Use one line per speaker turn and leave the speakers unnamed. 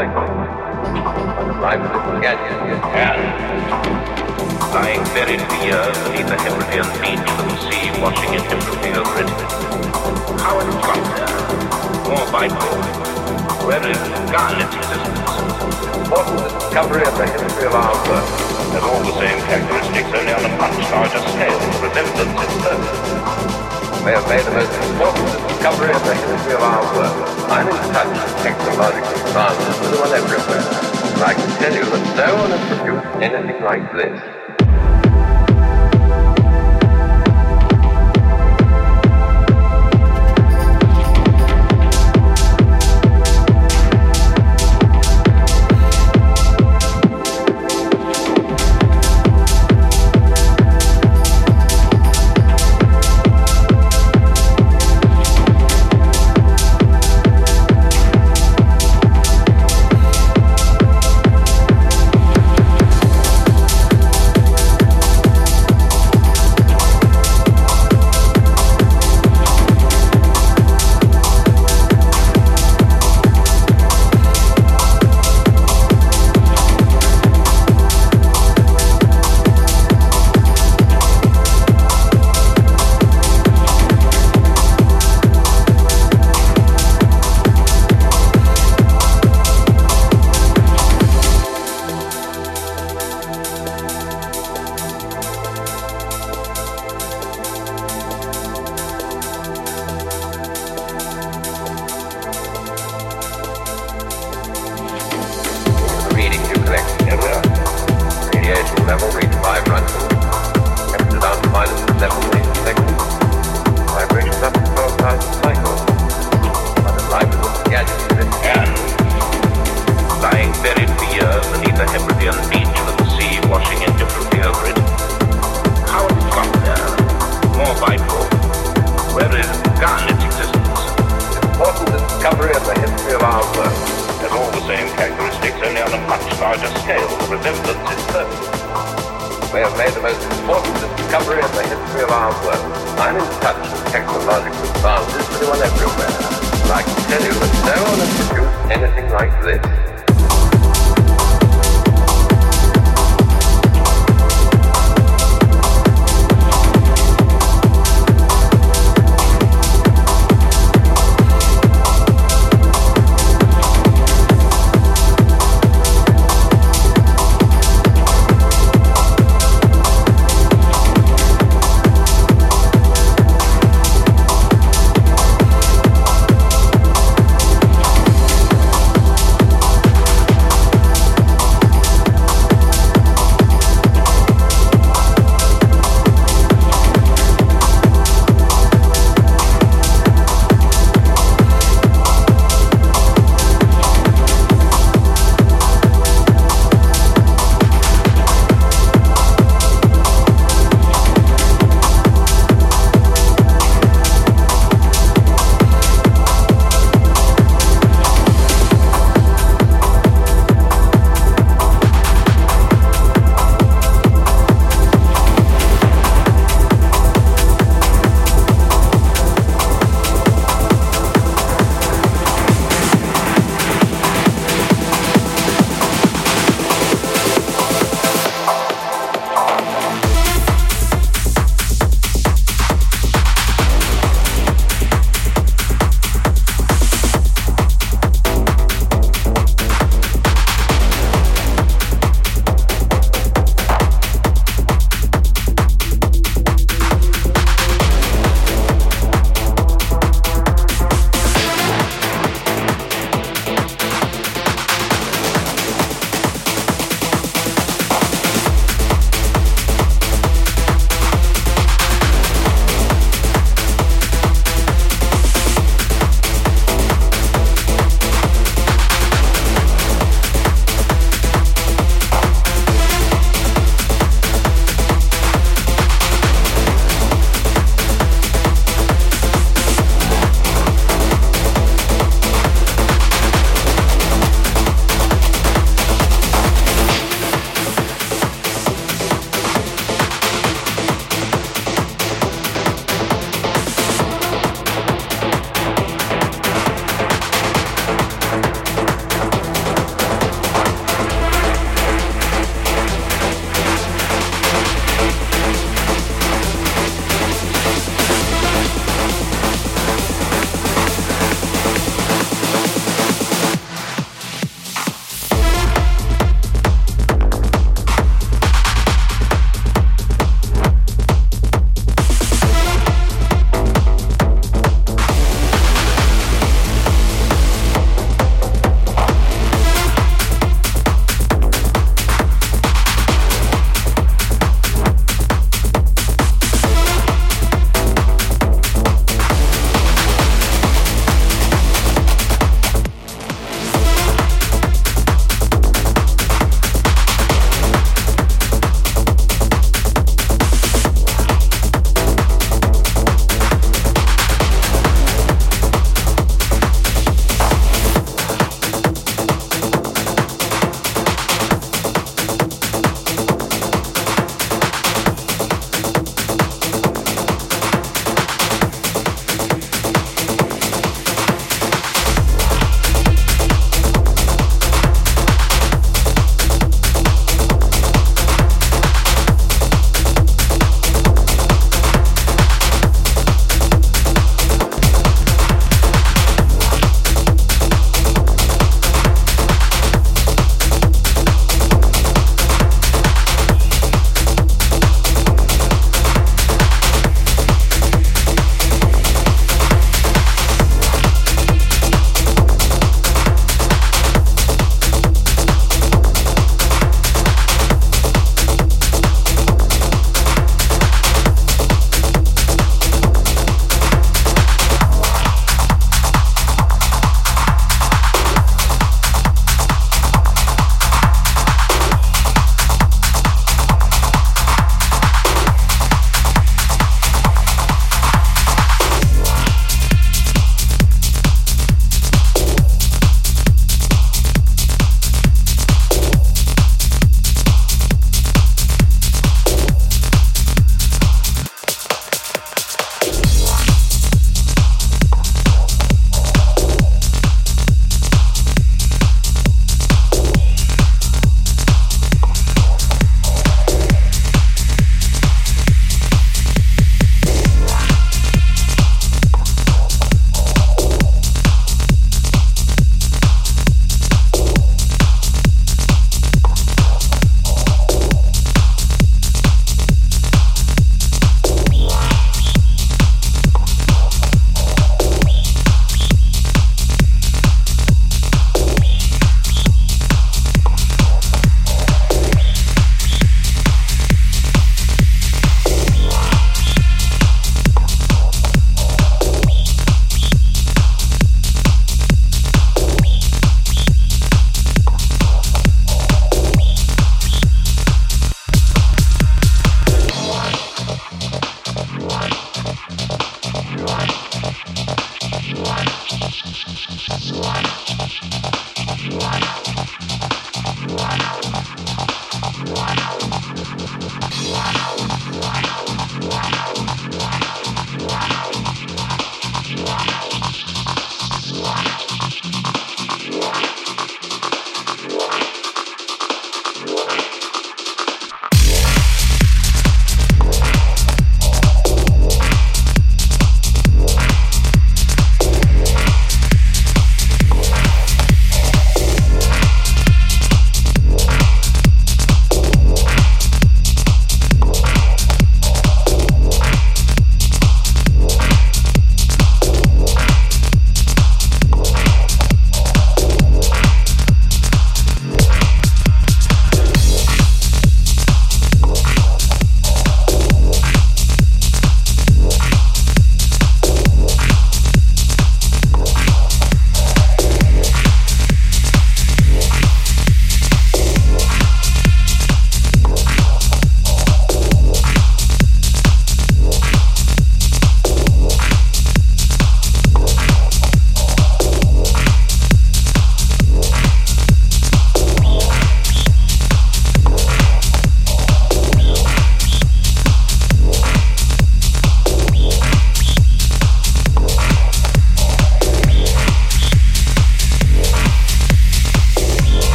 12,000 cycles. Life is a gadget.
And lying buried years beneath the Hebridean beach with the sea washing it differently over it. How it got there, more vital, where it began its existence.
Important discovery of the history of our work.
Has all the same characteristics, only on a much larger scale. The resemblance is perfect.
We have made the most important discovery in
the
history of our world. I'm in touch with technological advances with one everywhere. And I can tell you that no one has produced anything like this.